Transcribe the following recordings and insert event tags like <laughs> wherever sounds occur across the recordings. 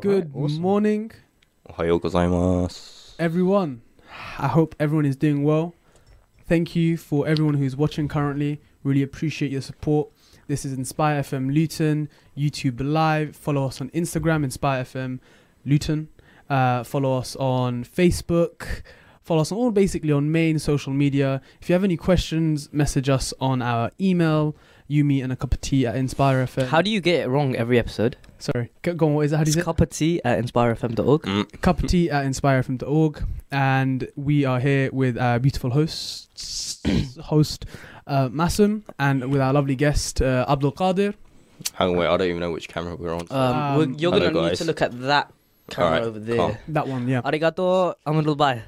Good morning, Ohayo gozaimasu. everyone. I hope everyone is doing well. Thank you for everyone who's watching currently. Really appreciate your support. This is Inspire FM Luton, YouTube Live. Follow us on Instagram, Inspire FM Luton. Uh, follow us on Facebook. Follow us on all basically on main social media. If you have any questions, message us on our email, you, me, and a cup of tea at Inspire FM. How do you get it wrong every episode? Sorry, go, go on. What is that? How do you It's say? cup of tea at inspirefm.org. Mm. cup of tea at inspirefm.org and we are here with our beautiful hosts <coughs> host uh, Masum and with our lovely guest uh, Abdul Qadir Hang on, wait, I don't even know which camera we're on. Um, Um, we're- you're gonna need to look at that camera Alright, over there. calm. that one yeah Arigato, Amadul Bye.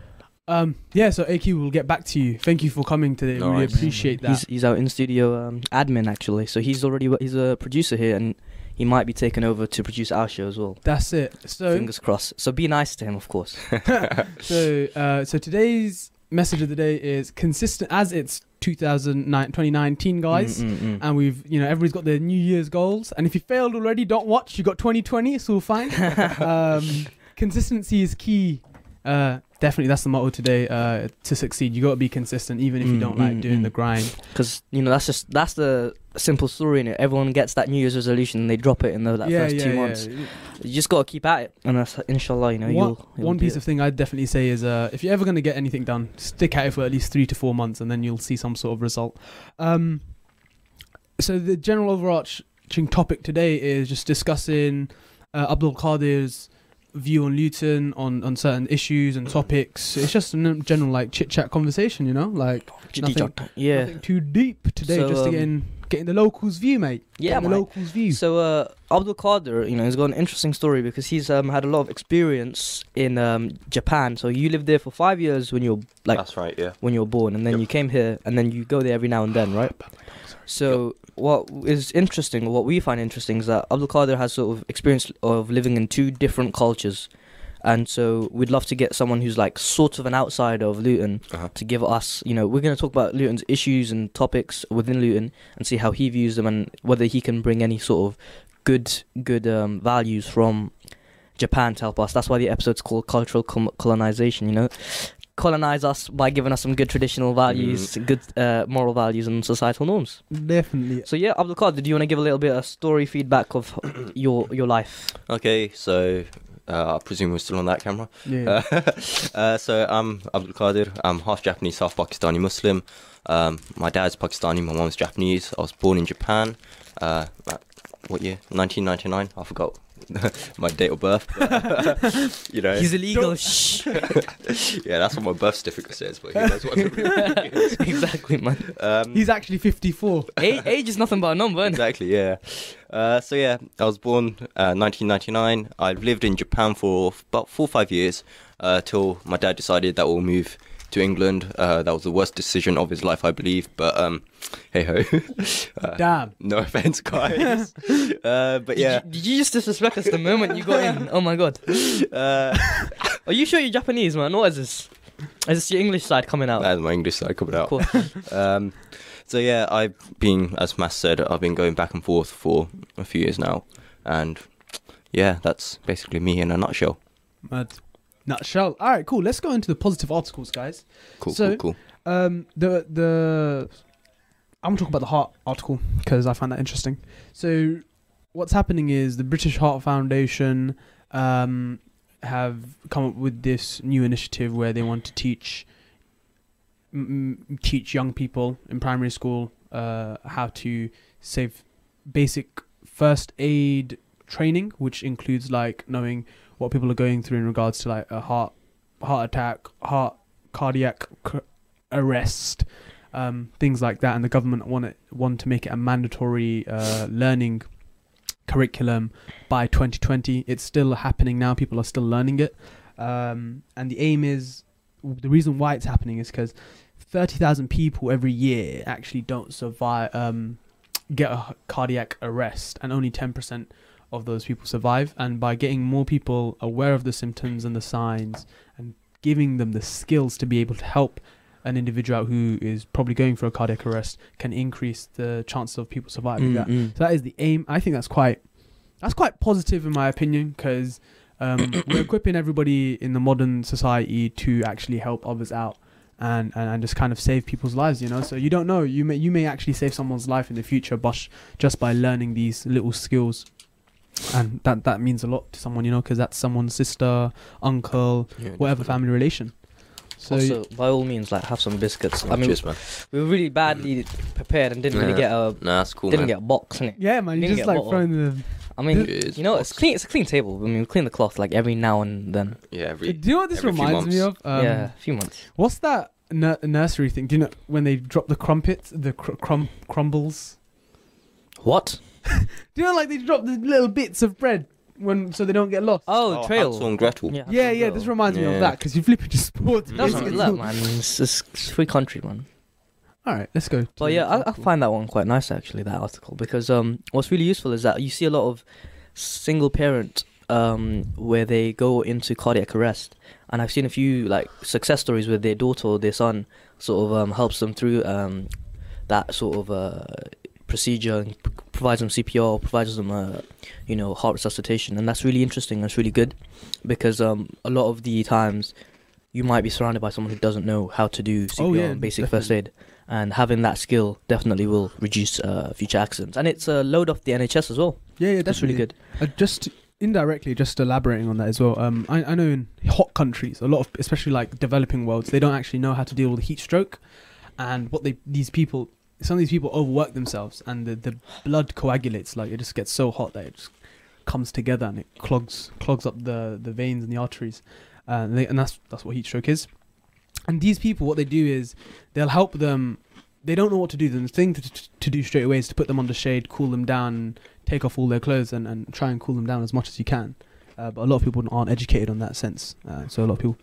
Um yeah so AQ will get back to you. Thank you for coming today. All really appreciate that. He's he's our in studio um, admin actually, so he's already he's a producer here, and he might be taking over to produce our show as well. that's it. So Fingers crossed. So be nice to him, of course. <laughs> <laughs> so uh, so today's message of the day is consistent as it's 2009 2019 guys. Mm, mm, mm. and we've you know everybody's got their new year's goals. And if you failed already don't watch. You got 2020 it's all fine. <laughs> Um, consistency is key uh, definitely that's the motto today uh, to succeed you got to be consistent even if you Mm, don't like mm, doing mm. the grind Because you know that's just that's the simple story in it. Everyone gets that New Year's resolution and they drop it in the, that yeah, first yeah, two yeah. months. You just gotta keep at it, and that's inshallah. You know, one, you'll, you'll one piece it. of thing I'd definitely say is uh, if you're ever going to get anything done, stick at it for at least three to four months, and then you'll see some sort of result. Um, so the general overarching topic today is just discussing uh, Abdul Qadir's view on Luton on on certain issues and topics. It's just a general like chit chat conversation, you know, like nothing, yeah. nothing too deep today. So, just to um, get in, getting the locals' view, mate. Yeah, the locals' view. So uh, Abdul Qadir, you know, he's got an interesting story because he's um, had a lot of experience in um, Japan. So you lived there for five years when you're like That's right, yeah. when you were born, and then Yep. you came here, and then you go there every now and then, right? So what is interesting, what we find interesting, is that Abdul Qadir has sort of experience of living in two different cultures, and so we'd love to get someone who's like sort of an outsider of Luton Uh-huh. to give us, you know, we're going to talk about Luton's issues and topics within Luton and see how he views them and whether he can bring any sort of good good um, values from Japan to help us. That's why the episode's called cultural com- colonization. You know, colonize us by giving us some good traditional values, good uh, moral values, and societal norms. Definitely. So yeah, Abdul Qadir, do you want to give a little bit of story feedback of <coughs> your your life? Okay, so uh, I presume we're still on that camera. Yeah. Uh, <laughs> uh, so I'm Abdul Qadir. I'm half Japanese, half Pakistani Muslim. Um, my dad's Pakistani, my mom's Japanese. I was born in Japan. Uh, what year? 1999. I forgot <laughs> my date of birth. but, <laughs> you know, he's illegal. Shh. <laughs> yeah, that's what my birth certificate says. But he knows what the real is. exactly, man. Um, He's actually 54. Age, age is nothing but a number. innit? exactly, yeah. Uh, so yeah, I was born uh, 1999. I've lived in Japan for about four or five years uh, till my dad decided that we'll move to England. Uh, that was the worst decision of his life, I believe. But um, hey ho. <laughs> uh, Damn. no offense, guys. <laughs> uh, but Did yeah, you, did you just disrespect us the moment you got in? Oh my god. uh, Are you sure you're Japanese, man? What is this? Is this your English side coming out? that's my English side coming out. Cool. <laughs> Um, so yeah, I've been, as Matt said, I've been going back and forth for a few years now, and yeah, that's basically me in a nutshell. Mad. Nutshell. All right, cool. Let's go into the positive articles, guys. Cool, So- cool, cool. Um, the the I'm gonna talk about the heart article because I find that interesting. So, what's happening is the British Heart Foundation um have come up with this new initiative where they want to teach m- teach young people in primary school uh how to save basic first aid training, which includes like knowing what people are going through in regards to like a heart heart attack, heart cardiac arrest, um, things like that. And the government want it want to make it a mandatory uh, learning curriculum by 2020. It's still happening now. People are still learning it, um, and the aim is the reason why it's happening is because 30,000 people every year actually don't survive, um, get a cardiac arrest, and only 10% of those people survive. And by getting more people aware of the symptoms and the signs and giving them the skills to be able to help an individual who is probably going for a cardiac arrest can increase the chances of people surviving Mm, that. mm. So that is the aim. I think that's quite that's quite positive in my opinion because um, <coughs> we're equipping everybody in the modern society to actually help others out and, and and just kind of save people's lives. You know, so you don't know you may you may actually save someone's life in the future, but just by learning these little skills. And that that means a lot to someone, you know, because that's someone's sister, uncle, Yeah, whatever definitely. family relation. So also, by all means, like have some biscuits. I mean, Cheers, man. we were really badly prepared and didn't really get a Nah, that's cool, didn't man. get a box in it. yeah, man, you Didn't just like bottle. throwing the. I mean, Cheers, you know, it's clean. It's a clean table. I mean, we clean the cloth like every now and then. Yeah, every. Do you know what this every few reminds me of? Um, yeah, a few months. What's that nur- nursery thing? Do you know when they drop the crumpets, the cr- crum- crumbles? What? <laughs> Do you know like they drop the little bits of bread when so they don't get lost? Oh, Oh, trail. Hansel and Gretel. Yeah, yeah, yeah. This Gretel. reminds me of that because you flip it just sport. That's not biscuits. look, man. It's just it's free country, man. All right, let's go. But yeah, I, I find that one quite nice actually. That article because um, what's really useful is that you see a lot of single parent um where they go into cardiac arrest, and I've seen a few like success stories where their daughter or their son sort of um helps them through um that sort of uh procedure and p- provides them CPR, provides them uh you know heart resuscitation, and that's really interesting. That's really good because um a lot of the times you might be surrounded by someone who doesn't know how to do CPR, Oh, yeah, and basic first aid and having that skill definitely will reduce uh, future accidents. And it's a load off the NHS as well. Yeah, yeah, That's really good. Uh, just indirectly, just elaborating on that as well. Um, I, I know in hot countries, a lot of, especially like developing worlds, they don't actually know how to deal with heat stroke, and what they these people, some of these people overwork themselves, and the the blood coagulates. Like it just gets so hot that it just comes together and it clogs clogs up the the veins and the arteries, uh, and, they, and that's that's what heat stroke is. And these people, what they do is they'll help them. They don't know what to do. then The thing to, to do straight away is to put them under shade, cool them down, take off all their clothes and, and try and cool them down as much as you can. Uh, but a lot of people aren't educated on that sense, uh, so a lot of people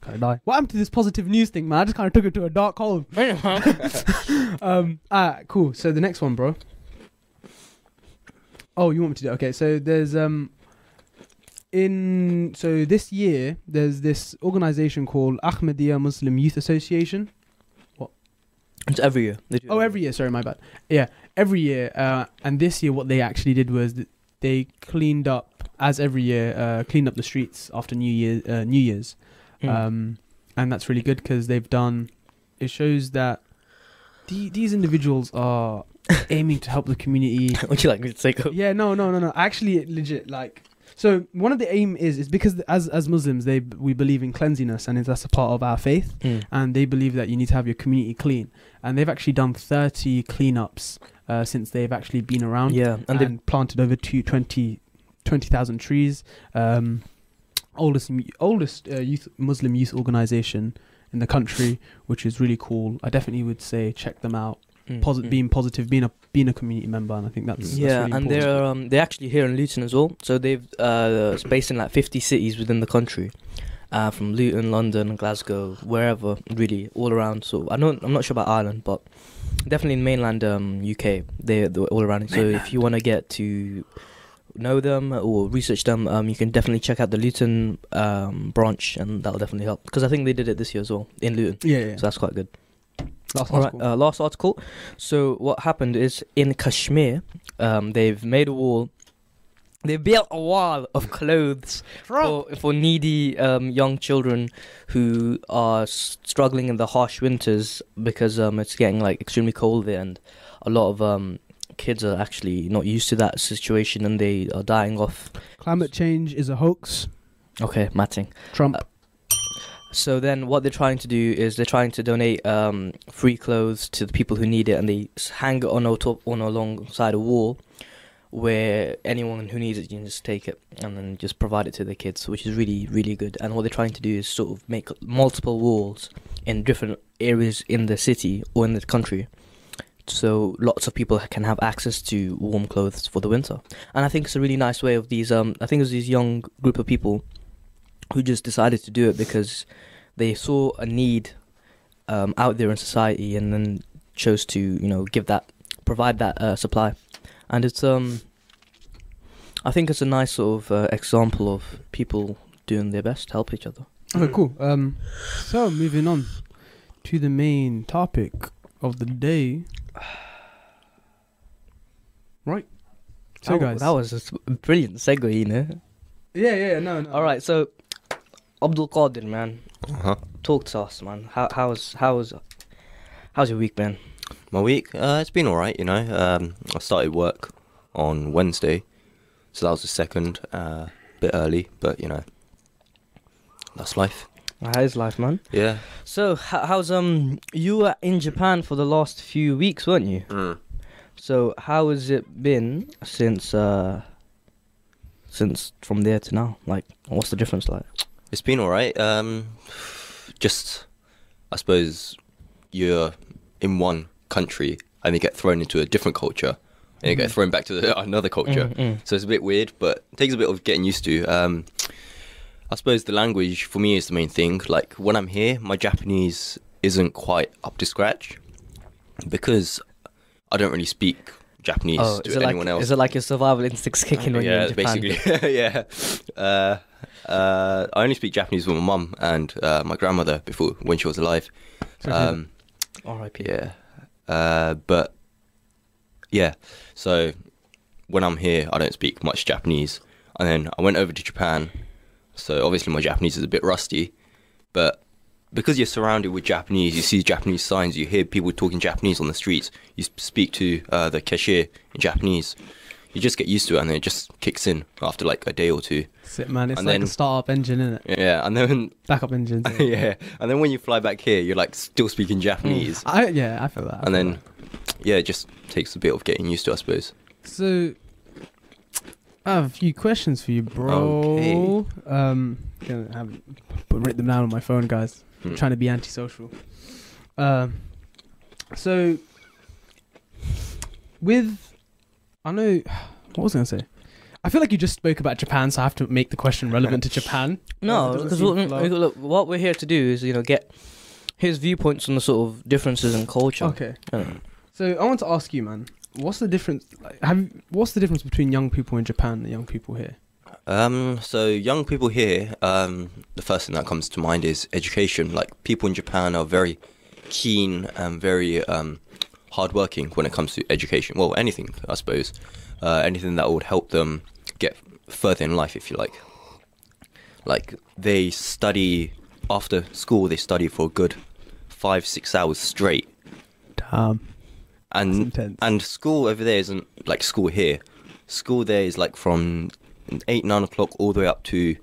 kind of die. What happened to this positive news thing, man? I just kind of took it to a dark hole. <laughs> <laughs> um, ah, cool. So the next one, bro. Oh, you want me to do? It? Okay, so there's um, in so this year there's this organization called Ahmadiyya Muslim Youth Association. What? It's every year. They do Oh, every year. Sorry, my bad. Yeah, every year. Uh, and this year, what they actually did was th- they cleaned up, as every year, uh, cleaned up the streets after New Year, uh, New Year's, Mm. um, and that's really good because they've done. It shows that the, these individuals are <laughs> aiming to help the community. <laughs> Would you like me to take over? Yeah, no, no, no, no. Actually, legit, like. So one of the aim is is because as as Muslims they we believe in cleanliness and that's a part of our faith Mm. and they believe that you need to have your community clean. And they've actually done 30 cleanups uh, since they've actually been around Yeah, and, and, they planted over two, 20 20,000 trees. Um, oldest oldest uh, youth Muslim youth organization in the country, which is really cool. I definitely would say check them out. mm, Posi- mm. being positive, being a being a community member, and I think that's, that's yeah, really and important. they're um, they're actually here in Luton as well. So they've uh, based in like 50 cities within the country, uh, from Luton, London, Glasgow, wherever really, all around. So I don't, I'm not sure about Ireland, but definitely in mainland um, UK, they're, they're all around. So if you want to get to know them or research them, um, you can definitely check out the Luton um, branch, and that'll definitely help. Because I think they did it this year as well in Luton, yeah, yeah. so that's quite good. Last All right, article. uh, last article. So what happened is in Kashmir, um, they've made a wall. They built a wall of clothes for, for needy um, young children who are s- struggling in the harsh winters because um, it's getting like extremely cold there, and a lot of um, kids are actually not used to that situation, and they are dying off. Climate change is a hoax. Okay, matting. Trump. Uh, So then, what they're trying to do is they're trying to donate um, free clothes to the people who need it, and they hang it on a top on alongside a wall, where anyone who needs it can just take it and then just provide it to their kids, which is really really good. And what they're trying to do is sort of make multiple walls in different areas in the city or in the country, so lots of people can have access to warm clothes for the winter. And I think it's a really nice way of these. Um, I think it's these young group of people who just decided to do it because they saw a need um, out there in society and then chose to you know give that provide that uh, supply and it's um I think it's a nice sort of uh, example of people doing their best to help each other Okay, cool. Um, so moving on. to the main topic of the day. <sighs> Right. So, that, guys. that was a brilliant segue, you know. yeah, yeah, no, no. All right, so Abdul Qadir, man, Uh-huh. talk to us, man. How how's how's how's your week, man? My week, uh, it's been alright, you know. Um, I started work on Wednesday, so that was the second, uh, bit early, but you know, that's life. How's life, man? Yeah. So how's um you were in Japan for the last few weeks, weren't you? Mm. So how has it been since uh since from there to now? Like, what's the difference like? It's been alright. Um, just, I suppose, you're in one country and you get thrown into a different culture, and you get Mhm. thrown back to the, <laughs> another culture. Mm, mm. So it's a bit weird, but it takes a bit of getting used to. Um, I suppose the language for me is the main thing. Like when I'm here, my Japanese isn't quite up to scratch because I don't really speak Japanese Oh, to is it anyone like else. is it like your survival instincts kicking when you're in Japan? Yeah, basically, <laughs> yeah. Uh, uh, I only speak Japanese with my mum and uh, my grandmother before when she was alive. Hear Um, R.I.P. yeah. Uh, but yeah, so when I'm here, I don't speak much Japanese. And then I went over to Japan. So obviously my Japanese is a bit rusty, but because you're surrounded with Japanese, you see Japanese signs, you hear people talking Japanese on the streets, you speak to uh, the cashier in Japanese. You just get used to it, and then it just kicks in after like a day or two. Sit, man. It's And like then- a startup engine, isn't it? Yeah, and then <laughs> Backup engine. <laughs> yeah, and then when you fly back here, you're like still speaking Japanese, I yeah, I feel that. I and feel then that. yeah, it just takes a bit of getting used to, I suppose. So, I have a few questions for you, bro. Okay. Um, gonna have but write them down on my phone, guys. I'm Hmm. trying to be antisocial. Um, so with, I know, <sighs> what was I gonna say? I feel like you just spoke about Japan, so I have to make the question relevant to <laughs> Japan. No, It doesn't because seem look, what we're here to do is you know get his viewpoints on the sort of differences in culture. Okay. So I want to ask you, man, what's the difference? Like, have what's the difference between young people in Japan and young people here? Um, so young people here, um, the first thing that comes to mind is education. Like people in Japan are very keen and very um, hardworking when it comes to education. Well, anything, I suppose. Uh, anything that would help them get further in life, if you like. Like they study after school, they study for a good five, six hours straight, Damn, and intense. and school over there isn't like school here. School there is like from eight, nine o'clock all the way up to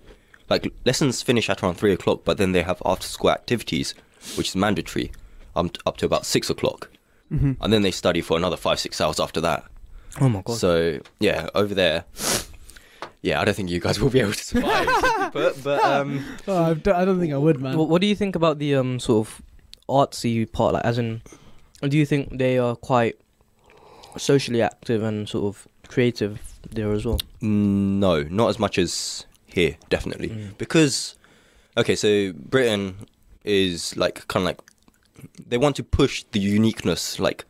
like lessons finish at around three o'clock, but then they have after school activities, which is mandatory, um, up to about six o'clock, hmm and then they study for another five, six hours after that. oh my god. So yeah, over there, yeah, I don't think you guys will be able to survive. <laughs> but but um, Oh, I don't, I don't think I would, man. What, what do you think about the um sort of artsy part? Like, as in, do you think they are quite socially active and sort of creative there as well? no, not as much as here, definitely. Mm. because okay so britain is like kind of like they want to push the uniqueness like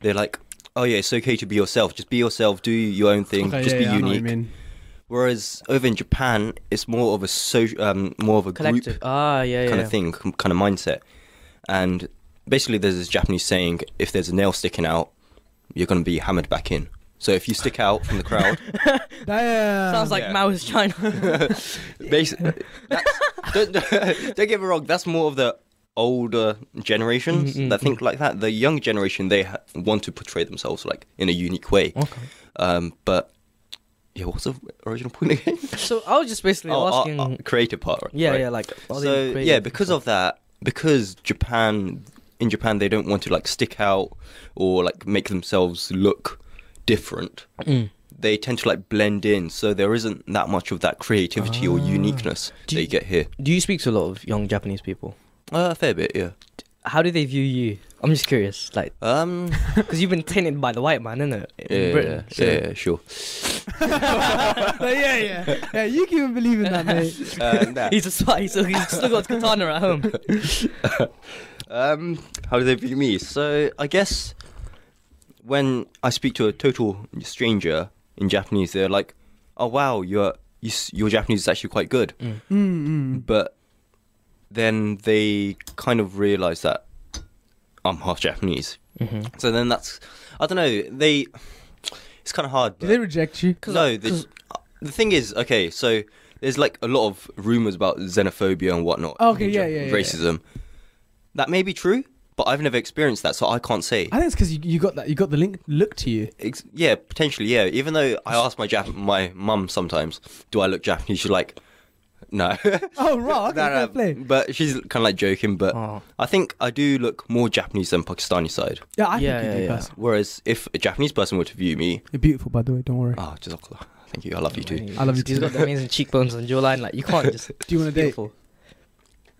they're like oh yeah it's okay to be yourself just be yourself do your own thing Okay, just yeah, be yeah, I know what you unique mean. whereas over in japan it's more of a social um, more of a Collective. group Ah, yeah, yeah. kind of thing kind of mindset and basically there's this japanese saying if there's a nail sticking out you're going to be hammered back in so if you stick out from the crowd <laughs> Damn. Sounds like Yeah. Mao's China. <laughs> Basically, <laughs> don't, don't get me wrong. That's more of the older generations Mm, mm, that think like that. The young generation they ha- want to portray themselves like in a unique way. okay. Um, but yeah, what's the original point again? So I was just basically Oh, uh, asking. uh, creative part. right? yeah, right. yeah, like. are they So creative yeah, because of that, because Japan in Japan they don't want to like stick out or like make themselves look different. Mm. They tend to like blend in, so there isn't that much of that creativity or Ah. uniqueness Do that you- you get here. Do you speak to a lot of young Japanese people? Uh, a fair bit, yeah. How do they view you? I'm just curious, like, Um, <laughs> because you've been tainted by the white man, innit? yeah, In yeah, Britain. yeah, so- yeah, sure. <laughs> But yeah, yeah, yeah. You can even believe in that, mate. Uh, nah. <laughs> He's a spy. He's he's still got katana at home. Um, how do they view me? So I guess when I speak to a total stranger in Japanese, they're like, "Oh wow, your you, your Japanese is actually quite good." Mm. Mm-mm. But then they kind of realize that I'm half Japanese. hmm So then that's I don't know. They it's kind of hard. Did but- they reject you? no, they, the thing is, okay, so there's like a lot of rumors about xenophobia and whatnot. Okay, yeah, yeah, yeah, racism. That may be true, but I've never experienced that, so I can't say. I think it's because you, you got that you got the link look to you. Ex- yeah, potentially, yeah. Even though I ask my Jap- my mum sometimes, do I look Japanese? She's like, no. <laughs> Oh right, <laughs> okay, No, no, play. But she's kind of like joking, but Oh. I think I do look more Japanese than Pakistani side. Yeah, I Yeah, think you yeah, do. yeah. Whereas if a Japanese person were to view me, You're beautiful, by the way. Don't worry. ah, Jazakallah. Thank you. I love you too. I love you He's too. got the amazing <laughs> cheekbones and jawline. Like you can't just. Do you want a date? beautiful.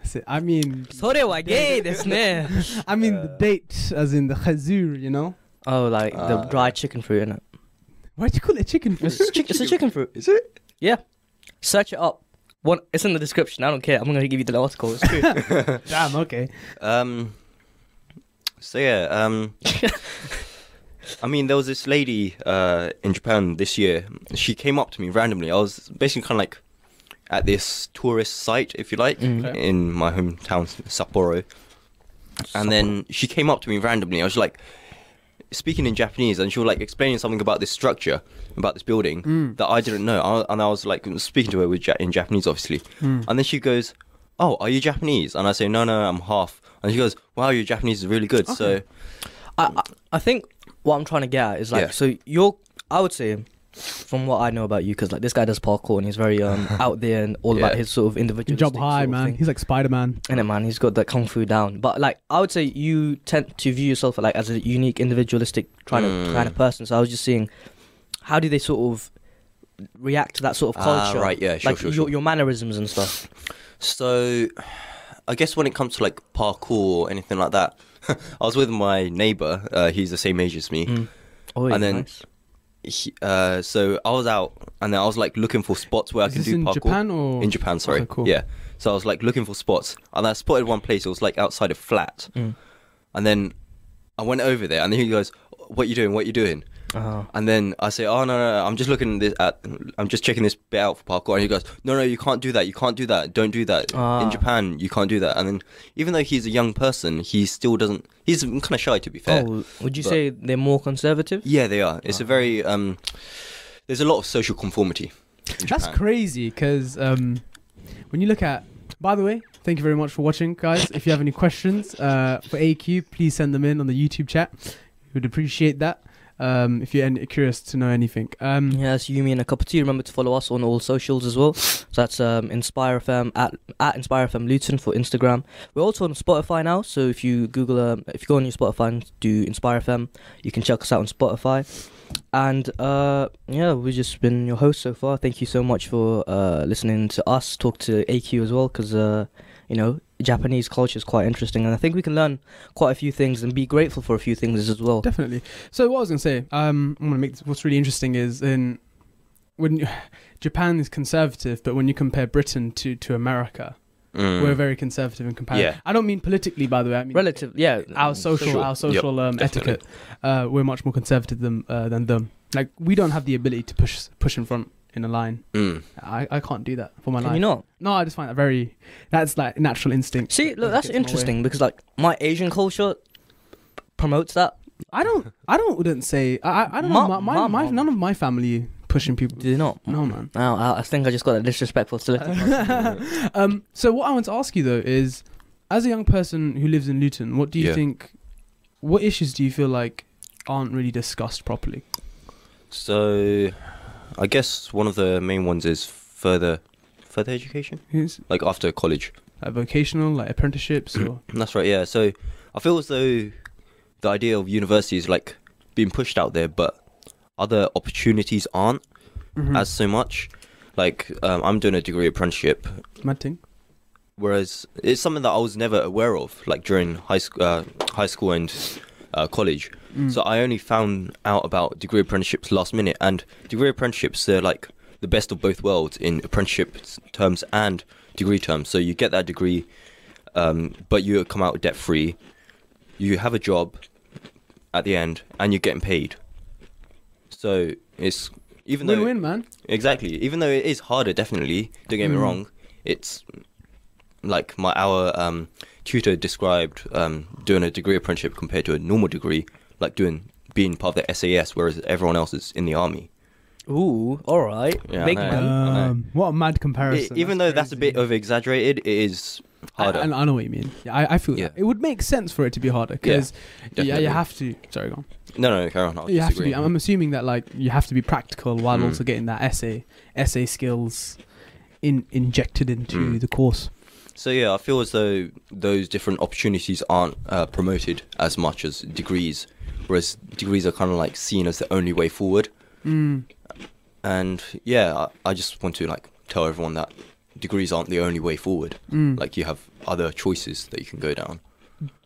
That's it. I mean, それはゲイですね。 I mean <laughs> the date, as in the khazur. You know. Oh, like the Uh, dried chicken fruit, innit? Why'd you call it chicken fruit? It's, chick- it's a chicken fruit. Is it? Yeah. Search it up. One, it's in the description. I don't care. I'm gonna give you the article. It's true. <laughs> Damn. Okay. Um. So yeah. Um. <laughs> I mean, there was this lady uh, in Japan this year. She came up to me randomly. I was basically kind of like at this tourist site, if you like, Mm. Okay. in my hometown, Sapporo. And then she came up to me randomly. I was like speaking in Japanese, and she was like explaining something about this structure, about this building Mm. that I didn't know. I, and I was like speaking to her with ja- in Japanese, obviously. Mm. And then she goes, "Oh, are you Japanese?" And I say, "No, no, I'm half." And she goes, "Wow, your Japanese is really good." So I, I I think what I'm trying to get at is like Yeah. so you're I would say from what I know about you because like this guy does parkour and he's very um <laughs> out there and all about his sort of individual Job high, man. He's like Spider Man. In it, man, he's got that kung fu down. But like, I would say you tend to view yourself like as a unique, individualistic kind of Mm. kind of person. So I was just seeing, how do they sort of react to that sort of Ah, culture? right, yeah, sure, like sure, your sure. your mannerisms and stuff. So, I guess when it comes to like parkour or anything like that, <laughs> I was with my neighbor. Uh, he's the same age as me. Mm. Oh, And then- nice. He, uh, so I was out, and then I was like looking for spots where Is I can this do in parkour. Japan or In Japan, sorry. Okay, cool. Yeah. So I was like looking for spots, and I spotted one place. It was like outside a flat, Mm. and then I went over there, and then he goes, "What you doing? What you doing?" Uh, And then I say, "Oh no, no, no, I'm just looking this at, I'm just checking this bit out for parkour." And he goes, "No, no, you can't do that. You can't do that. Don't do that. Ah. In Japan, you can't do that." And then, even though he's a young person, he still doesn't. He's kind of shy, to be fair. oh, would you but- say they're more conservative? Yeah, they are. It's a very um. There's a lot of social conformity. in That's Japan. crazy because um, when you look at. By the way, thank you very much for watching, guys. If you have any questions uh, for AQ, please send them in on the YouTube chat. We'd appreciate that. Um, if you're curious to know anything. Um, Yes, Yumi and a cup of tea. Remember to follow us on all socials as well. So that's um, Inspire FM at at Inspire FM Luton for Instagram. We're also on Spotify now. So if you Google, um, if you go on your Spotify and do Inspire FM, you can check us out on Spotify. And uh, yeah, we've just been your host so far. Thank you so much for uh, listening to us talk to AQ as well, because uh, you know Japanese culture is quite interesting, and I think we can learn quite a few things and be grateful for a few things as well. Definitely. So what I was gonna say, um, I'm gonna make what's really interesting is in when you, <sighs> Japan is conservative, but when you compare Britain to to America, Mm. we're very conservative in comparison. Yeah. I don't mean politically, by the way. I mean Relative, yeah. our social Sure. our Yep, social um, etiquette. Uh, we're much more conservative than uh, than them. Like we don't have the ability to push push in front in a line. Mm. I, I can't do that for my Can life. you not? No, I just find that very. That's like natural instinct. See, look, that's gets in my way. interesting because like my Asian culture promotes that. I don't. I don't. Wouldn't say. I. I, I don't Ma- know. My, ma- my, my ma- none of my family pushing people. Do they not? No, man. No, I, I think I just got that disrespectful solicitor. <laughs> um. So what I want to ask you though is, as a young person who lives in Luton, what do you Yeah. think? What issues do you feel like aren't really discussed properly? So, I guess one of the main ones is further, further education, Is like after college. like vocational, like apprenticeships, or <clears throat> That's right. Yeah. So, I feel as though the idea of university is like being pushed out there, but other opportunities aren't Mhm. as so much. Like, um, I'm doing a degree apprenticeship, mad thing. whereas it's something that I was never aware of, like during high school, uh, high school and uh, college. Mm. So I only found out about degree apprenticeships last minute, and degree apprenticeships they're like the best of both worlds in apprenticeship terms and degree terms. So you get that degree, um, but you come out debt free. You have a job at the end, and you're getting paid. So it's even though Win-win, man. exactly, even though it is harder, definitely. Don't get me Mm. wrong. It's like my our um, tutor described um, doing a degree apprenticeship compared to a normal degree, like doing being part of the SAS, whereas everyone else is in the army. Ooh, all right. Yeah, Big man. Um, what a mad It- comparison. even though that's a bit of exaggerated, it is harder. I, I, I know what you mean. Yeah, I, I feel Yeah. that. it would make sense for it to be harder because yeah, definitely. you have to. Sorry, go on. no, no, carry on. I was You have to be. I'm I'm assuming that like you have to be practical while Mm. also getting that essay essay skills in injected into Mm. the course. So yeah, I feel as though those different opportunities aren't uh, promoted as much as degrees, whereas degrees are kind of like seen as the only way forward. Mm. And yeah, I, I just want to like tell everyone that degrees aren't the only way forward. Mm. Like you have other choices that you can go down.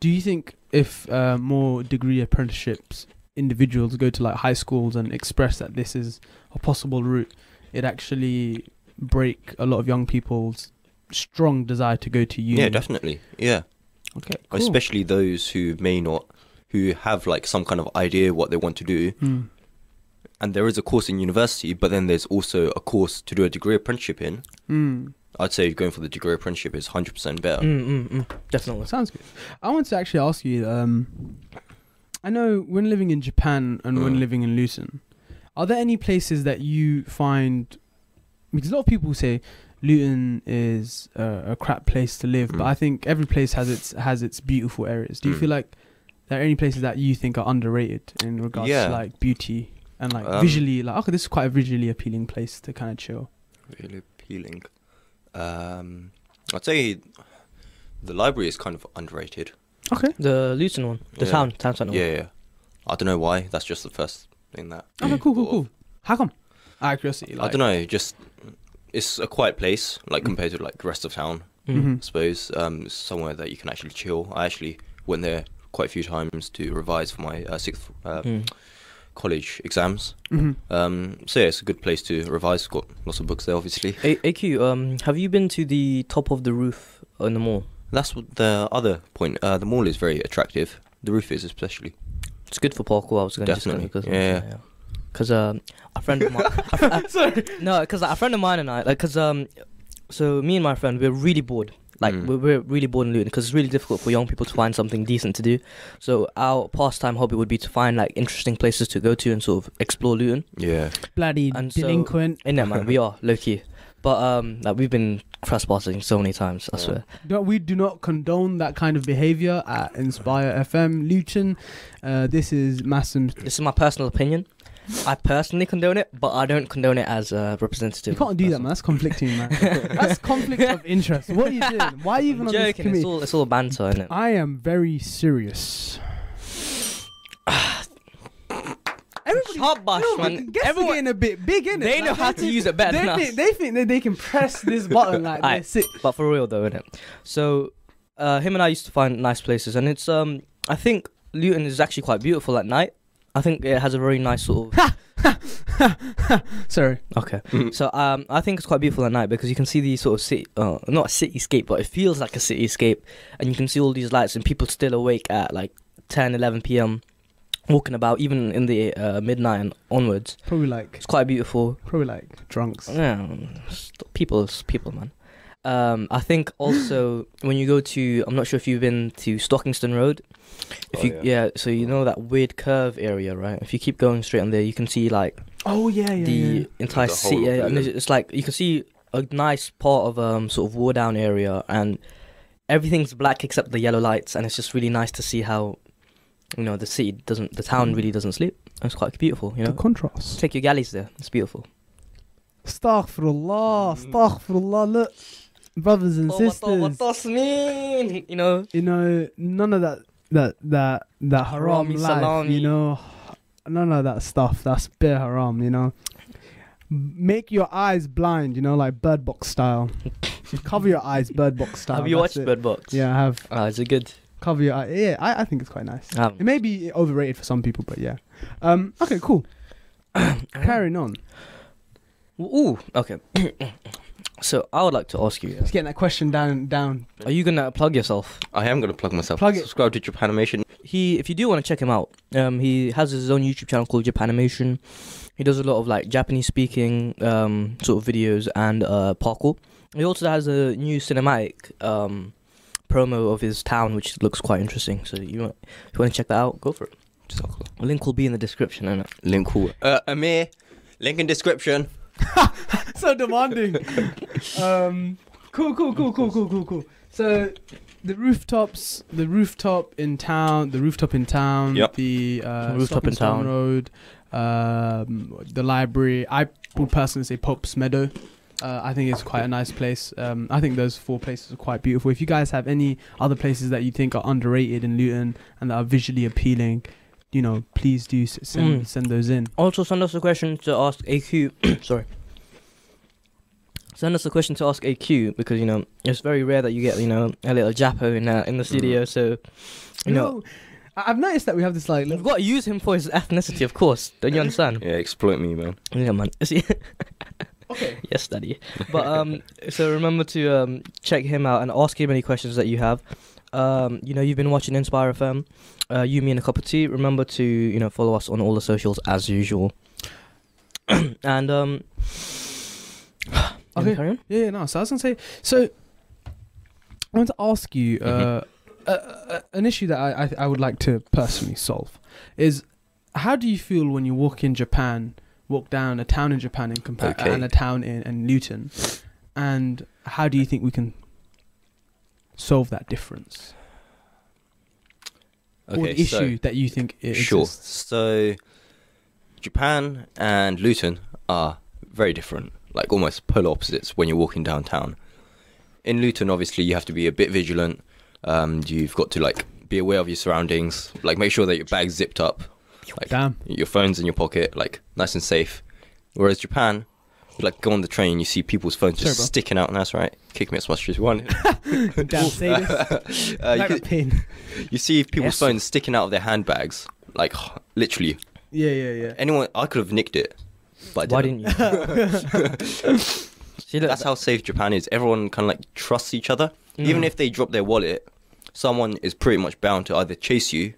Do you think if uh, more degree apprenticeships individuals go to like high schools and express that this is a possible route, it actually break a lot of young people's strong desire to go to uni? Yeah, definitely. Yeah, Okay, cool. especially those who may not, who have like some kind of idea what they want to do. Mm. And there is a course in university, but then there's also a course to do a degree apprenticeship in. Mm. I'd say going for the degree apprenticeship is 100% better. Mm, mm, mm. Definitely. Sounds good. I want to actually ask you. Um, I know when living in Japan and when Mm. living in Luton, are there any places that you find? Because a lot of people say Luton is a, a crap place to live, but Mm. I think every place has its has its beautiful areas. Do you Mm. feel like there are any places that you think are underrated in regards Yeah. to like beauty and like Um, visually? Like, okay, this is quite a visually appealing place to kind of chill. Really appealing. Um, I'd say the library is kind of underrated. Okay. The Luton one, the Yeah. town, town centre. one. Yeah, yeah. I don't know why. That's just the first thing that. Okay, cool, cool, cool. How come? Out of curiosity. I don't know. Just it's a quiet place, like Mm. compared to like the rest of town. Mm. Mhm. I suppose um, somewhere that you can actually chill. I actually went there quite a few times to revise for my uh, sixth uh, Mm. college exams. Mhm. Um, so yeah, it's a good place to revise. Got lots of books there, obviously. A- AQ, um, have you been to the top of the roof in the mall? That's what the other point. Uh, the mall is very attractive. The roof is especially. It's good for parkour. I was going to discuss Definitely, because yeah. Because um, a friend of mine. <laughs> Sorry. no, because a friend of mine and I, like, because um, so me and my friend, we're really bored. Like Mm. we're, we're really bored in Luton because it's really difficult for young people to find something decent to do. So our pastime hobby would be to find like interesting places to go to and sort of explore Luton. Yeah. Bloody And so- delinquent. In there, man, we are <laughs> low key. But um, like we've been trespassing so many times. I Yeah. swear. No, we do not condone that kind of behavior at Inspire FM Luton. Uh, this is Massim's. This is my personal opinion. I personally condone it, but I don't condone it as a representative. You can't do that, man. That's conflicting, man. <laughs> That's conflict of interest. What are you doing? Why are you even I'm on this joking. It's all it's all banter, isn't it? I am very serious. Everybody, Hot bash, no, man. Everyone, getting a bit big in it. they know how to use it better They than think, us. they think that they can press this button like Aight. this. But for real though, innit? So, uh, him and I used to find nice places, and it's um, I think Luton is actually quite beautiful at night. I think it has a very nice sort of. sorry. Okay. So um, I think it's quite beautiful at night because you can see these sort of city, uh, not a cityscape, but it feels like a cityscape, and you can see all these lights and people still awake at like 10, 11 p.m. walking about, even in the uh, midnight and onwards. Probably like It's quite beautiful. probably like drunks. Yeah, st- people's people, man. Um, I think also <coughs> when you go to, I'm not sure if you've been to Stockingstone Road. If Oh, you, yeah. yeah. so you know that weird curve area, right? If you keep going straight on there, you can see like Oh yeah, yeah, the yeah. entire The city. Yeah, it's, it's like you can see a nice part of um sort of Wardown area, and everything's black except the yellow lights, and it's just really nice to see how, you know, the city doesn't, the town really doesn't sleep. It's quite beautiful, you The know. contrast. Take your galleys there. It's beautiful. Astaghfirullah, Mm. astaghfirullah. Look, brothers and sisters. You know. You know, none of that, that, that, that haram Harami life. salami. You know, none of that stuff. That's bare haram. You know, make your eyes blind. You know, like Bird Box style. <laughs> Cover your eyes, Bird Box style. Have you watched it. Bird Box? Yeah, I have. Ah, is it good? Cover your eye. Yeah, I, I think it's quite nice. Um, It may be overrated for some people, but yeah. Um. Okay. Cool. <coughs> Carrying on. Ooh, okay. <coughs> <coughs> so I would like to ask you: Let's get that question down. Down. Are you gonna plug yourself? I am going to plug myself. Plug it. Subscribe to Japanimation. He, if you do want to check him out, um, he has his own YouTube channel called Japanimation. He does a lot of like Japanese speaking um sort of videos and uh parkour. He also has a new cinematic um, promo of his town, which looks quite interesting. So you want, if you want to check that out, go for it. Link will be in the description. Innit? Link will. Uh, Amir, link in description. <laughs> so demanding. um, cool, cool, cool, cool, cool, cool, cool. So the rooftops, the rooftop in town, the rooftop in town, Yep. the uh, Rooftop in town. Road, um, the library. I would personally say Pope's Meadow. Uh, I think it's quite a nice place. Um, I think those four places are quite beautiful. If you guys have any other places that you think are underrated in Luton and that are visually appealing, you know, please do send Mm. send those in. Also, send us a question to ask AQ. <coughs> sorry. Send us a question to ask AQ because you know it's very rare that you get you know a little Japo in uh, in the studio. So you know I- I've noticed that we have this like We've got to use him for his ethnicity, of course. Don't you understand? <laughs> Yeah, exploit me, man. Yeah, man. <laughs> Okay. <laughs> yes, daddy. But um, so remember to um check him out and ask him any questions that you have. Um, you know you've been watching Inspire FM. Uh, you, me, and a cup of tea. Remember to you know follow us on all the socials as usual. <clears throat> and um. Okay. Carry on? Yeah, yeah, no. So I was gonna say, so I want to ask you uh, Mhm. uh, uh, an issue that I, I I would like to personally solve is how do you feel when you walk in Japan, walk down a town in Japan in compa- Okay. and a town in, in Luton, and how do you think we can solve that difference or Okay, the so issue that you think it sure. exists? So Japan and Luton are very different, like almost polar opposites when you're walking downtown. In Luton, obviously, you have to be a bit vigilant. Um, you've got to like be aware of your surroundings, like make sure that your bag's zipped up, like Damn. your phone's in your pocket, like nice and safe. Whereas Japan, like go on the train, you see people's phones Sorry, just bro. sticking out, and that's right. Kick me as much as you want. Damn, say this. Uh, you, like a could- pin. <laughs> you see people's Yes. phones sticking out of their handbags, like <sighs> literally. Yeah, yeah, yeah. Anyone, I could have nicked it, but I Why didn't. didn't you? <laughs> See, look, That's how safe Japan is. Everyone kind of like trusts each other. Mm. Even if they drop their wallet, someone is pretty much bound to either chase you,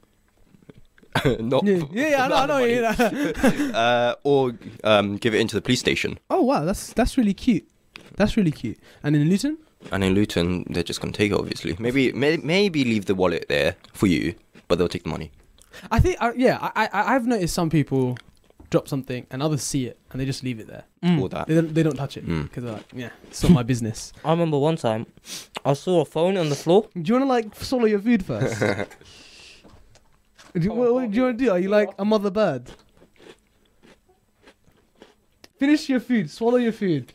<laughs> not Yeah, yeah, yeah, I know, I know. not the Yeah. <laughs> uh, or um, give it into the police station. Oh wow, that's that's really cute. That's really cute. And in Luton, And in Luton, they're just gonna take it. Obviously, maybe may, maybe leave the wallet there for you, but they'll take the money. I think uh, yeah, I, I I've noticed some people drop something and others see it and they just leave it there. Mm. Or that. They don't they don't touch it Mm. because they're like, yeah, it's not my business. <laughs> I remember one time I saw a phone on the floor. Do you want to like swallow your food first? Do, you, what, what do you want to do? Are you like a mother bird? Finish your food. Swallow your food.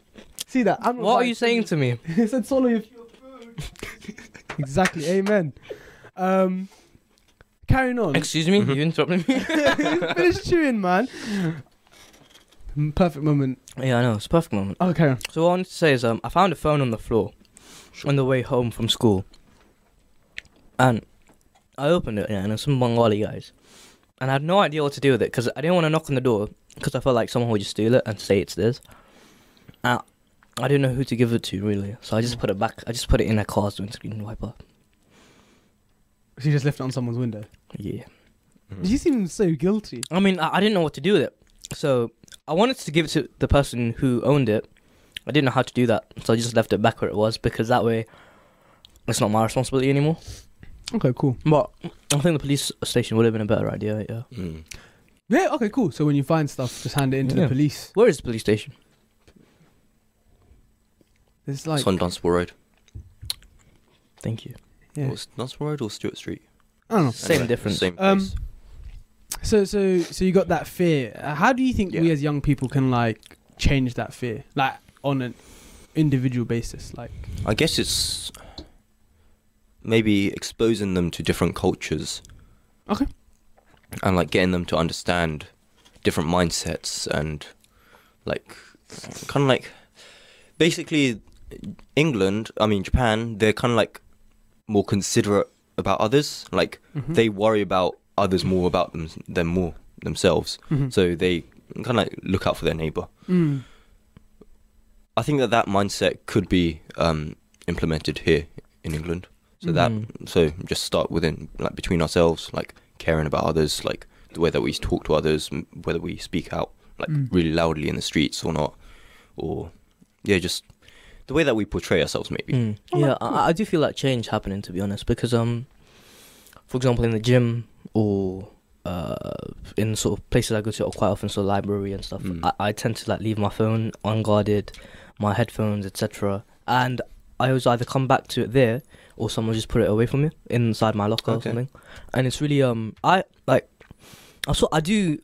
See that? I'm What are like- you saying to me? <laughs> he said swallow your food. <laughs> exactly. Amen. Um, carrying on. Excuse me, Mhm. you interrupted me. <laughs> Finish chewing, man. Mm, Perfect moment. yeah, I know. It's a perfect moment. Okay. So what I wanted to say is, um, I found a phone on the floor on the way home from school, and I opened it, yeah, and it's some Bengali guys, and I had no idea what to do with it because I didn't want to knock on the door because I felt like someone would just steal it and say it's theirs. And I didn't know who to give it to really, so I just put it back. I just put it in a car's windscreen wiper. She just left it on someone's window. Yeah. Mm. You seem so guilty. I mean, I, I didn't know what to do with it, so I wanted to give it to the person who owned it. I didn't know how to do that, so I just left it back where it was because that way, it's not my responsibility anymore. Okay, cool. But I think the police station would have been a better idea. Yeah. Mm. Yeah, okay, cool. So when you find stuff, just hand it in to Yeah. the police. Where is the police station? It's like it's on Dunstable Road. Thank you. yeah. Or it's Dunstable Road or Stuart Street. I don't know. Same difference. Same Um, place. So so so you got that fear. Uh, How do you think we Yeah. as young people can like change that fear, like on an individual basis? Like, I guess it's maybe exposing them to different cultures. Okay. And like getting them to understand different mindsets and like kind of like basically England, I mean Japan, they're kind of like more considerate about others. Like mhm. they worry about others more about them than more themselves. Mhm. So they kind of like look out for their neighbor. Mm. I think that that mindset could be um, implemented here in England. So Mhm. that so just start within like between ourselves, like caring about others, like the way that we talk to others, whether we speak out like Mm. really loudly in the streets or not, or yeah, just the way that we portray ourselves, maybe. Mm. Oh, yeah, cool. I, I do feel like change happening to be honest, because um, for example, in the gym or uh, in sort of places I go to or quite often, so library and stuff, Mm. I, I tend to like leave my phone unguarded, my headphones, etc. And I always either come back to it there or someone just put it away from me inside my locker or something. And it's really um, I like, I so I do,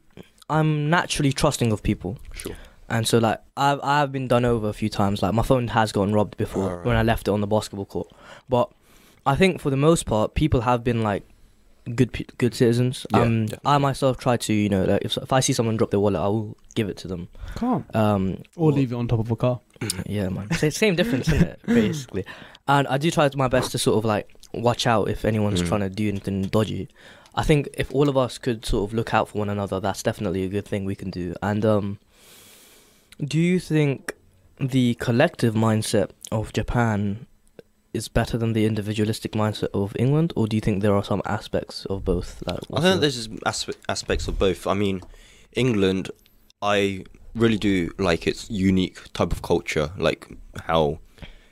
I'm naturally trusting of people. Sure. And so like I've I've been done over a few times. Like my phone has gotten robbed before Alright. when I left it on the basketball court. But I think for the most part, people have been like good good citizens. Yeah, um. I myself try to you know like if if I see someone drop their wallet, I will give it to them. Calm. Um, Or leave it on top of a car. <clears throat> yeah, man. Sa- Same difference, isn't it? <clears throat> Basically. And I do try my best to sort of like watch out if anyone's Mm. trying to do anything dodgy. I think if all of us could sort of look out for one another, that's definitely a good thing we can do. And um, do you think the collective mindset of Japan is better than the individualistic mindset of England, or do you think there are some aspects of both? Like, I what's think your- there's aspe- aspects of both. I mean, England, I really do like its unique type of culture, like how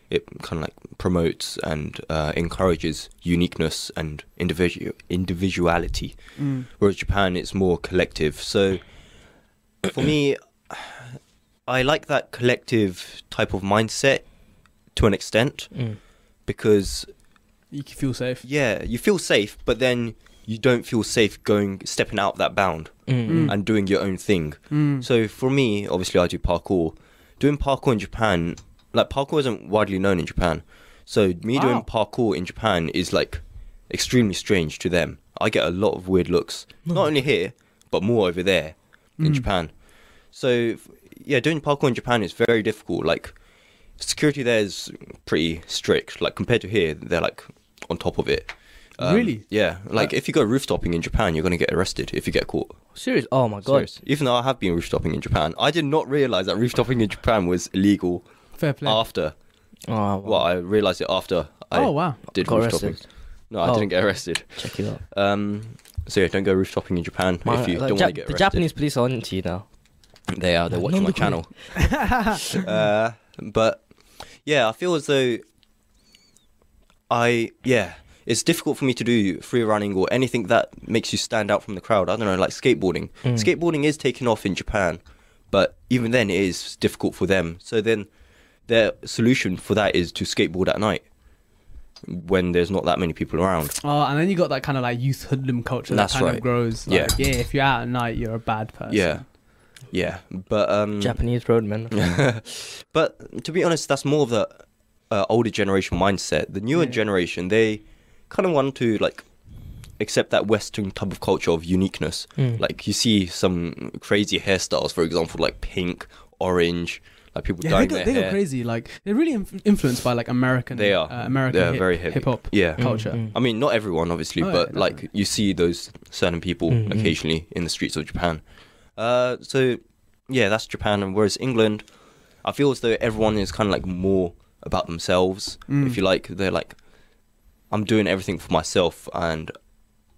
it kind of like promotes and uh, encourages uniqueness and individual individuality. Mm. Whereas Japan, it's more collective. So <clears throat> for me, I like that collective type of mindset to an extent Mm. because You can feel safe. yeah, you feel safe, but then you don't feel safe going stepping out of that bound Mm. Mm. and doing your own thing. Mm. So for me, obviously, I do parkour. Doing parkour in Japan, like parkour isn't widely known in Japan. So me Wow. doing parkour in Japan is like extremely strange to them. I get a lot of weird looks, not only here but more over there in Mm. Japan. So yeah, doing parkour in Japan is very difficult. Like security there is pretty strict. Like compared to here, they're like on top of it. Um, Really? Yeah. Like Uh, if you go rooftopping in Japan, you're gonna get arrested if you get caught. Serious? Oh my god! Serious. Even though I have been rooftopping in Japan, I did not realize that rooftopping in Japan was illegal Fair play. after. Oh, wow. Well, I realized it after I oh wow. did got rooftopping. arrested. No, I Oh. didn't get arrested. Check it out. Um, so yeah, don't go rooftopping in Japan My- if you like, don't Jap- want to get arrested. the. Japanese police are on to you now. They are. They're Like, watching my channel. <laughs> uh, but yeah, I feel as though I yeah, it's difficult for me to do free running or anything that makes you stand out from the crowd. I don't know, like skateboarding. Mm. Skateboarding is taking off in Japan, but even then, it is difficult for them. So then, their solution for that is to skateboard at night when there's not that many people around. Oh, and then you got that kind of like youth hoodlum culture That's that kind right. of grows. Yeah. Yeah. If you're out at night, you're a bad person. Yeah, yeah, but um, Japanese roadmen. <laughs> but to be honest, that's more of the uh, older generation mindset. The newer Yeah. generation, they kind of want to like accept that Western type of culture of uniqueness. Mm. Like you see some crazy hairstyles, for example, like pink, orange, like people Yeah, they go, their they hair. go crazy. Like they're really inf- influenced by like American. They are. Uh, American They're hip, very hip hop Yeah. Mm, culture. mm. I mean, not everyone, obviously, Oh, yeah, but like you see those certain people Mm, mm. occasionally in the streets of Japan. Uh, so yeah, that's Japan. And whereas England, I feel as though everyone is kind of like more about themselves. Mm. If you like, they're like, I'm doing everything for myself, and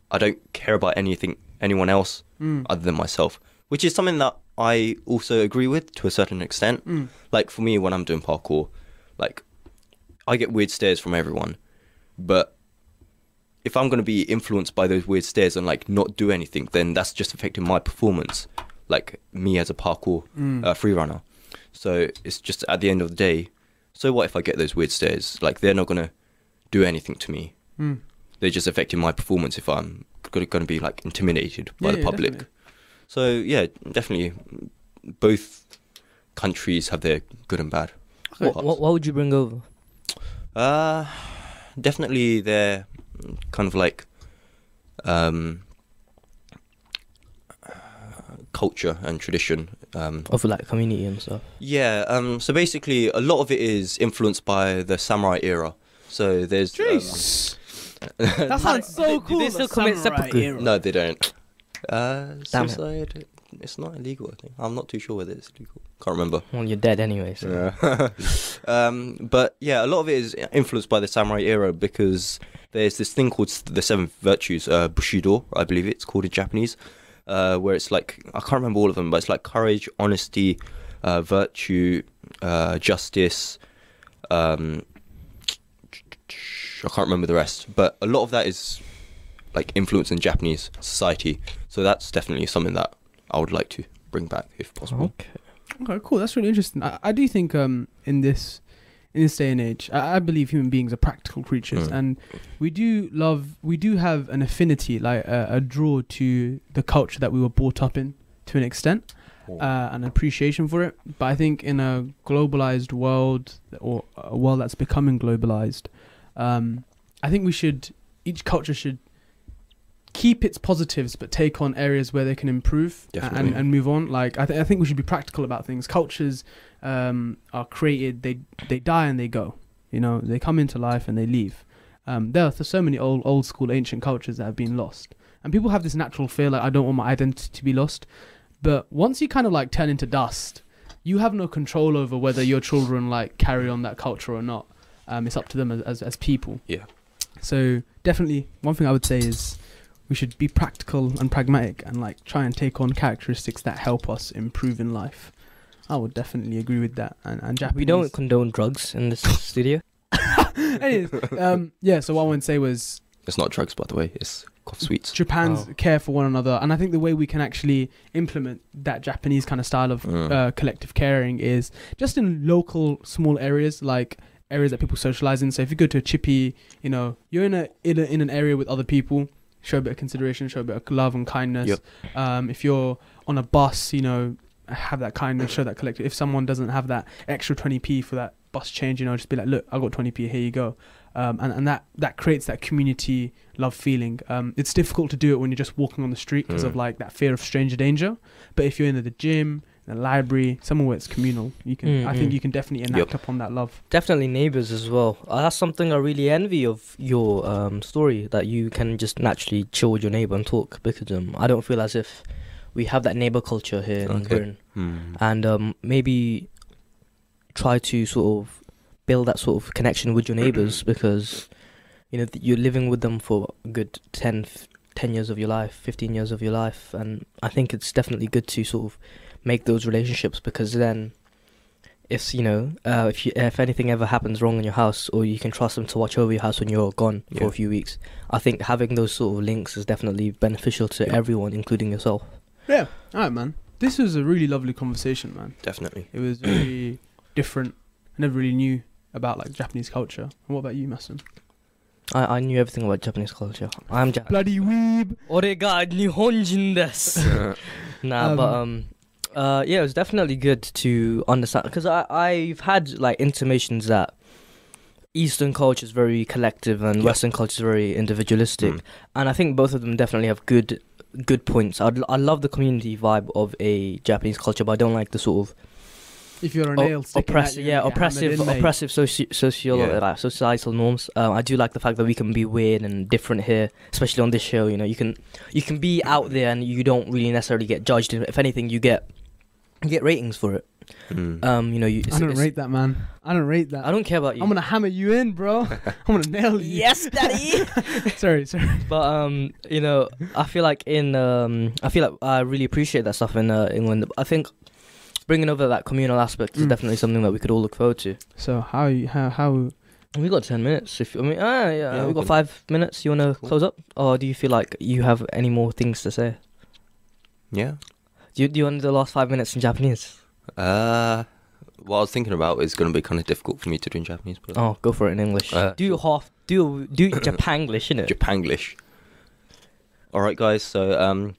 I don't care about anything anyone else Mm. other than myself. Which is something that I also agree with to a certain extent. Mm. Like for me, when I'm doing parkour, like I get weird stares from everyone, but if I'm going to be influenced by those weird stares and like not do anything, then that's just affecting my performance, like me as a parkour Mm. uh, free runner. So it's just at the end of the day, so what if I get those weird stares? Like they're not going to do anything to me. Mm. They're just affecting my performance if I'm going to be like intimidated by Yeah, the public. definitely. So yeah, definitely, both countries have their good and bad. What, what, what would you bring over? Uh, definitely their kind of like um, culture and tradition. Um, Of like community and stuff. yeah. Um. So basically, a lot of it is influenced by the samurai era. So there's. Um, <laughs> that sounds so do cool. they still commit samurai seppuku? no, they don't. Uh, Damn it. suicide. It's not illegal. I think. I'm not too sure whether it's illegal. Can't remember. Well, you're dead anyway. So. Yeah. <laughs> um, but yeah, a lot of it is influenced by the samurai era because there's this thing called the seven virtues, uh, Bushido, I believe it's called in Japanese, uh, where it's like I can't remember all of them, but it's like courage, honesty, uh, virtue, uh, justice, Um, I can't remember the rest, but a lot of that is like influence in Japanese society. So that's definitely something that I would like to bring back if possible. Okay. Okay, cool. That's really interesting. I, I do think um in this in this day and age, I, I believe human beings are practical creatures, Mm. and we do love, we do have an affinity, like a, a draw to the culture that we were brought up in, to an extent, uh, an appreciation for it. But I think in a globalized world or a world that's becoming globalized, um, I think we should each culture should keep its positives but take on areas where they can improve and, and move on. Like I, th- I think we should be practical about things. Cultures um, are created they they die and they go. You know they come into life and they leave. Um, there are so many old old school ancient cultures that have been lost. And people have this natural fear like i don't want my identity to be lost. But once you kind of like turn into dust you have no control over whether your children like carry on that culture or not um, it's up to them as, as, as people Yeah. so definitely one thing i would say is we should be practical and pragmatic and like try and take on characteristics that help us improve in life i would definitely agree with that and, and Japanese We don't condone drugs in this <laughs> studio. <laughs> Anyways, um, yeah. So what I would say was It's not drugs, by the way. It's cough sweets. Japan's Oh. care for one another, and I think the way we can actually implement that Japanese kind of style of Mm. uh, collective caring is just in local small areas, like areas that people socialize in. So if you go to a chippy, you know, you're in a in, a, in an area with other people. Show a bit of consideration, show a bit of love and kindness. Yep. Um, if you're on a bus, you know, have that kindness, show that collective. If someone doesn't have that extra 20p for that bus change, you know, just be like, look, I got 20p, here you go. Um, and, and that, that creates that community love feeling. Um, it's difficult to do it when you're just walking on the street because of Mm. like that fear of stranger danger. But if you're in the gym, the library, somewhere where it's communal, you can. Mm, I think mm. you can definitely enact upon that love. Definitely neighbors as well. Uh, that's something I really envy of your um, story that you can just naturally chill with your neighbor and talk because um, I don't feel as if we have that neighbor culture here in Britain. Hmm. and um, maybe try to sort of build that sort of connection with your neighbors <clears throat> because you know th- you're living with them for a good 10, f- 10 years of your life 15 years of your life and i think it's definitely good to sort of make those relationships because then if you know uh, if you, if anything ever happens wrong in your house or you can trust them to watch over your house when you're gone yeah. for a few weeks i think having those sort of links is definitely beneficial to yeah. everyone including yourself yeah all right man this was a really lovely conversation man definitely it was really <clears throat> different i never really knew about like japanese culture and what about you mason I, I knew everything about Japanese culture. I'm Japanese. Bloody weeb. Ore ga Nihonjin desu. <laughs> nah, um, but um, um uh, yeah, it was definitely good to understand because I I've had like intimations that Eastern culture is very collective and Yeah. Western culture is very individualistic, Mm. and I think both of them definitely have good good points. I I love the community vibe of a Japanese culture, but I don't like the sort of If you're an nail sticking oppressive, at you, yeah, you oppressive, in, oppressive soci- socio- Yeah. like, societal norms. Um, I do like the fact that we can be weird and different here, especially on this show. You know, you can you can be out there and you don't really necessarily get judged. If anything, you get you get ratings for it. Hmm. Um, you know, you. I it's- don't rate that, man. I don't rate that. I don't care about you. I'm gonna hammer you in, bro. <laughs> I'm gonna nail you. yes, daddy. <laughs> sorry, sorry. but um, you know, I feel like in um, I feel like I really appreciate that stuff in uh, England. I think bringing over that communal aspect is Mm. definitely something that we could all look forward to. So how you how how We got ten minutes. If I mean, ah, yeah, Yeah, we we got five minutes. You wanna Cool. close up, or do you feel like you have any more things to say? Yeah. Do you, do you want the last five minutes in Japanese? Uh, what I was thinking about is going to be kind of difficult for me to do in Japanese, but Oh, go for it in English. Uh, do half. Do do Japanglish, <coughs> innit? Japanglish. Alright, guys, so, um,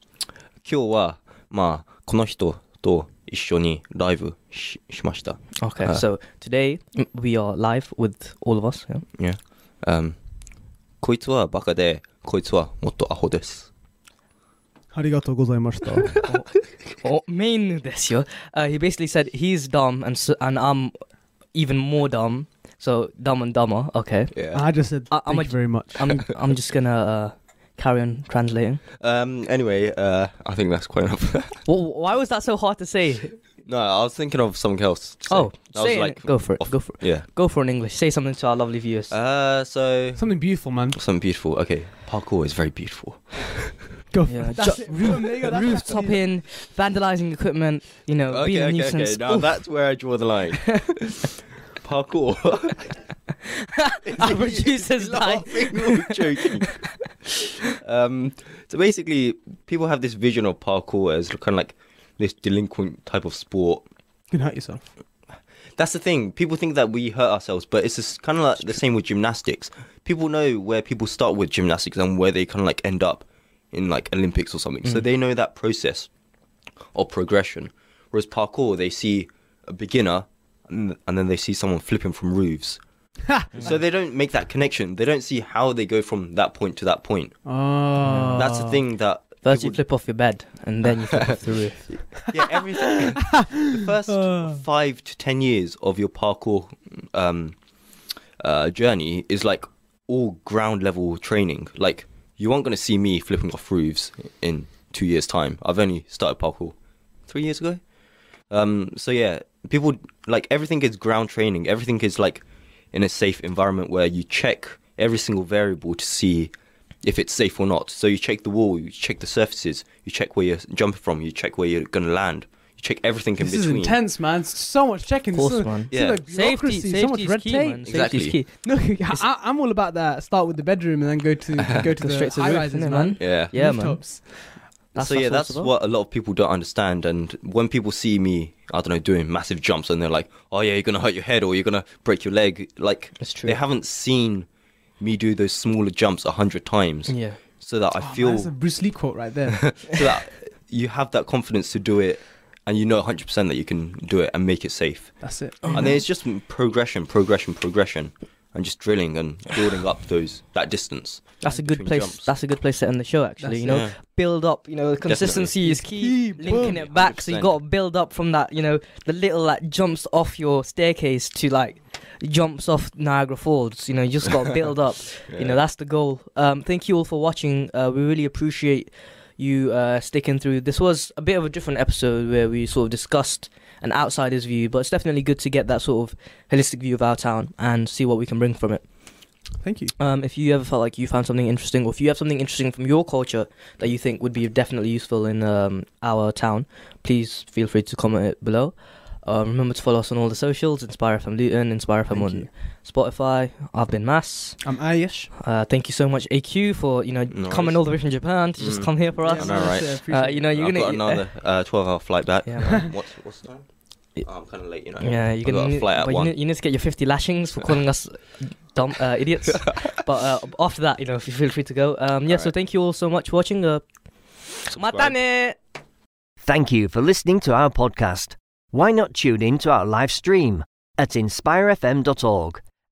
今日は、まあ、この人と一緒にライブししました。 Okay, Uh. so today mm, we are live with all of us. Yeah. Um, こいつはバカで、こいつはもっとアホです。 ありがとうございました。 Oh, main this yo. Uh, he basically said he's dumb and so, and I'm even more dumb. So dumb and dumber. Okay. Yeah. I just said I- thank I'm a- you very much. I'm I'm just gonna uh, carry on translating. Um, anyway, uh, I think that's quite enough. Well, why was that so hard to say? no, I was thinking of something else. to say. Oh, That was say it. like go for it. off- Go for it. Yeah. Go for an English. Say something to our lovely viewers. Uh, so, Something beautiful, man. something beautiful. Okay, parkour is very beautiful. Go for Yeah. That's ju- it. Boom, there you go. That's Roof actually- topping, vandalizing equipment. You know, Okay, being a okay, nuisance. okay. Now Oof. that's where I draw the line. <laughs> parkour. <laughs> Our producer's died. <laughs> laughing joking. um, so basically, people have this vision of parkour as kind of like this delinquent type of sport. You can hurt yourself. That's the thing. People think that we hurt ourselves, but it's just kind of like the same with gymnastics. People know where people start with gymnastics and where they kind of like end up in like Olympics or something. So Mm. they know that process of progression. Whereas parkour, they see a beginner and, and then they see someone flipping from roofs. so they don't make that connection. They don't see how they go from that point to that point. Oh. That's the thing that First, you flip off your bed, and then you flip off the roof. <laughs> yeah, everything. <laughs> the first Uh. five to ten years of your parkour um, uh, journey is like all ground level training. Like you aren't going to see me flipping off roofs in two years' time. I've only started parkour three years ago. Um, so yeah, people like everything is ground training. Everything is like in a safe environment where you check every single variable to see if it's safe or not. So you check the wall, you check the surfaces, you check where you're jumping from, you check where you're going to land, check everything in This is intense, man. So much checking. Of course, so, man. Yeah. much Safety, bureaucracy, so much safety red is key, tape. man. Exactly. Safety is key. <laughs> No, I, I'm all about that. Start with the bedroom and then go to <laughs> go to the the high rises, man. man? Yeah. Yeah, man. Rooftops. That's- so that's yeah, what that's about. what a lot of people don't understand. And when people see me, I don't know, doing massive jumps, and they're like, "Oh yeah, you're gonna hurt your head or you're gonna break your leg," like That's true. they haven't seen me do those smaller jumps a hundred times, Yeah. so that I Oh, man, feel that's a Bruce Lee quote right there. <laughs> so that you have that confidence to do it, and you know 100 percent that you can do it and make it safe. That's it. And then it's just progression, progression, progression, and just drilling and building up those that distance. That's a good place. jumps. That's a good place to end the show. Actually, That's you know, Yeah. build up. You know, consistency is key. Key, Linking boom. it back, so you 100%. got to build up from that. You know, the little like jumps off your staircase to like jumps off Niagara Falls. You know, you just got to build up. <laughs> You know, that's the goal. Um, thank you all for watching. Uh, we really appreciate you uh, sticking through. This was a bit of a different episode where we sort of discussed an outsider's view, but it's definitely good to get that sort of holistic view of our town and see what we can bring from it. Thank you. Um, if you ever felt like you found something interesting, or if you have something interesting from your culture that you think would be definitely useful in um, our town, please feel free to comment it below. Um, remember to follow us on all the socials: Inspire FM Luton, Inspire FM Thank on you. Spotify. I've been Mass. I'm Ayesh. Uh, thank you so much, AQ, for you know No coming all the way from Japan to just Mm. come here for us. I know, right? that's it, I appreciate Uh, you know, you're I've gonna got another <laughs> uh, 12 hour flight back. Yeah, man. what's what's the time? Oh, I'm kind of late, you know. Yeah, you're gonna need, flight but you need, you need to get your 50 lashings for calling us <laughs> dumb uh, idiots. <laughs> but uh, after that, you know, if you feel free to go. Um, yeah, so Alright. thank you all so much for watching. Uh, Subscribe. matane! Thank you for listening to our podcast. Why not tune in to our live stream at inspirefm.org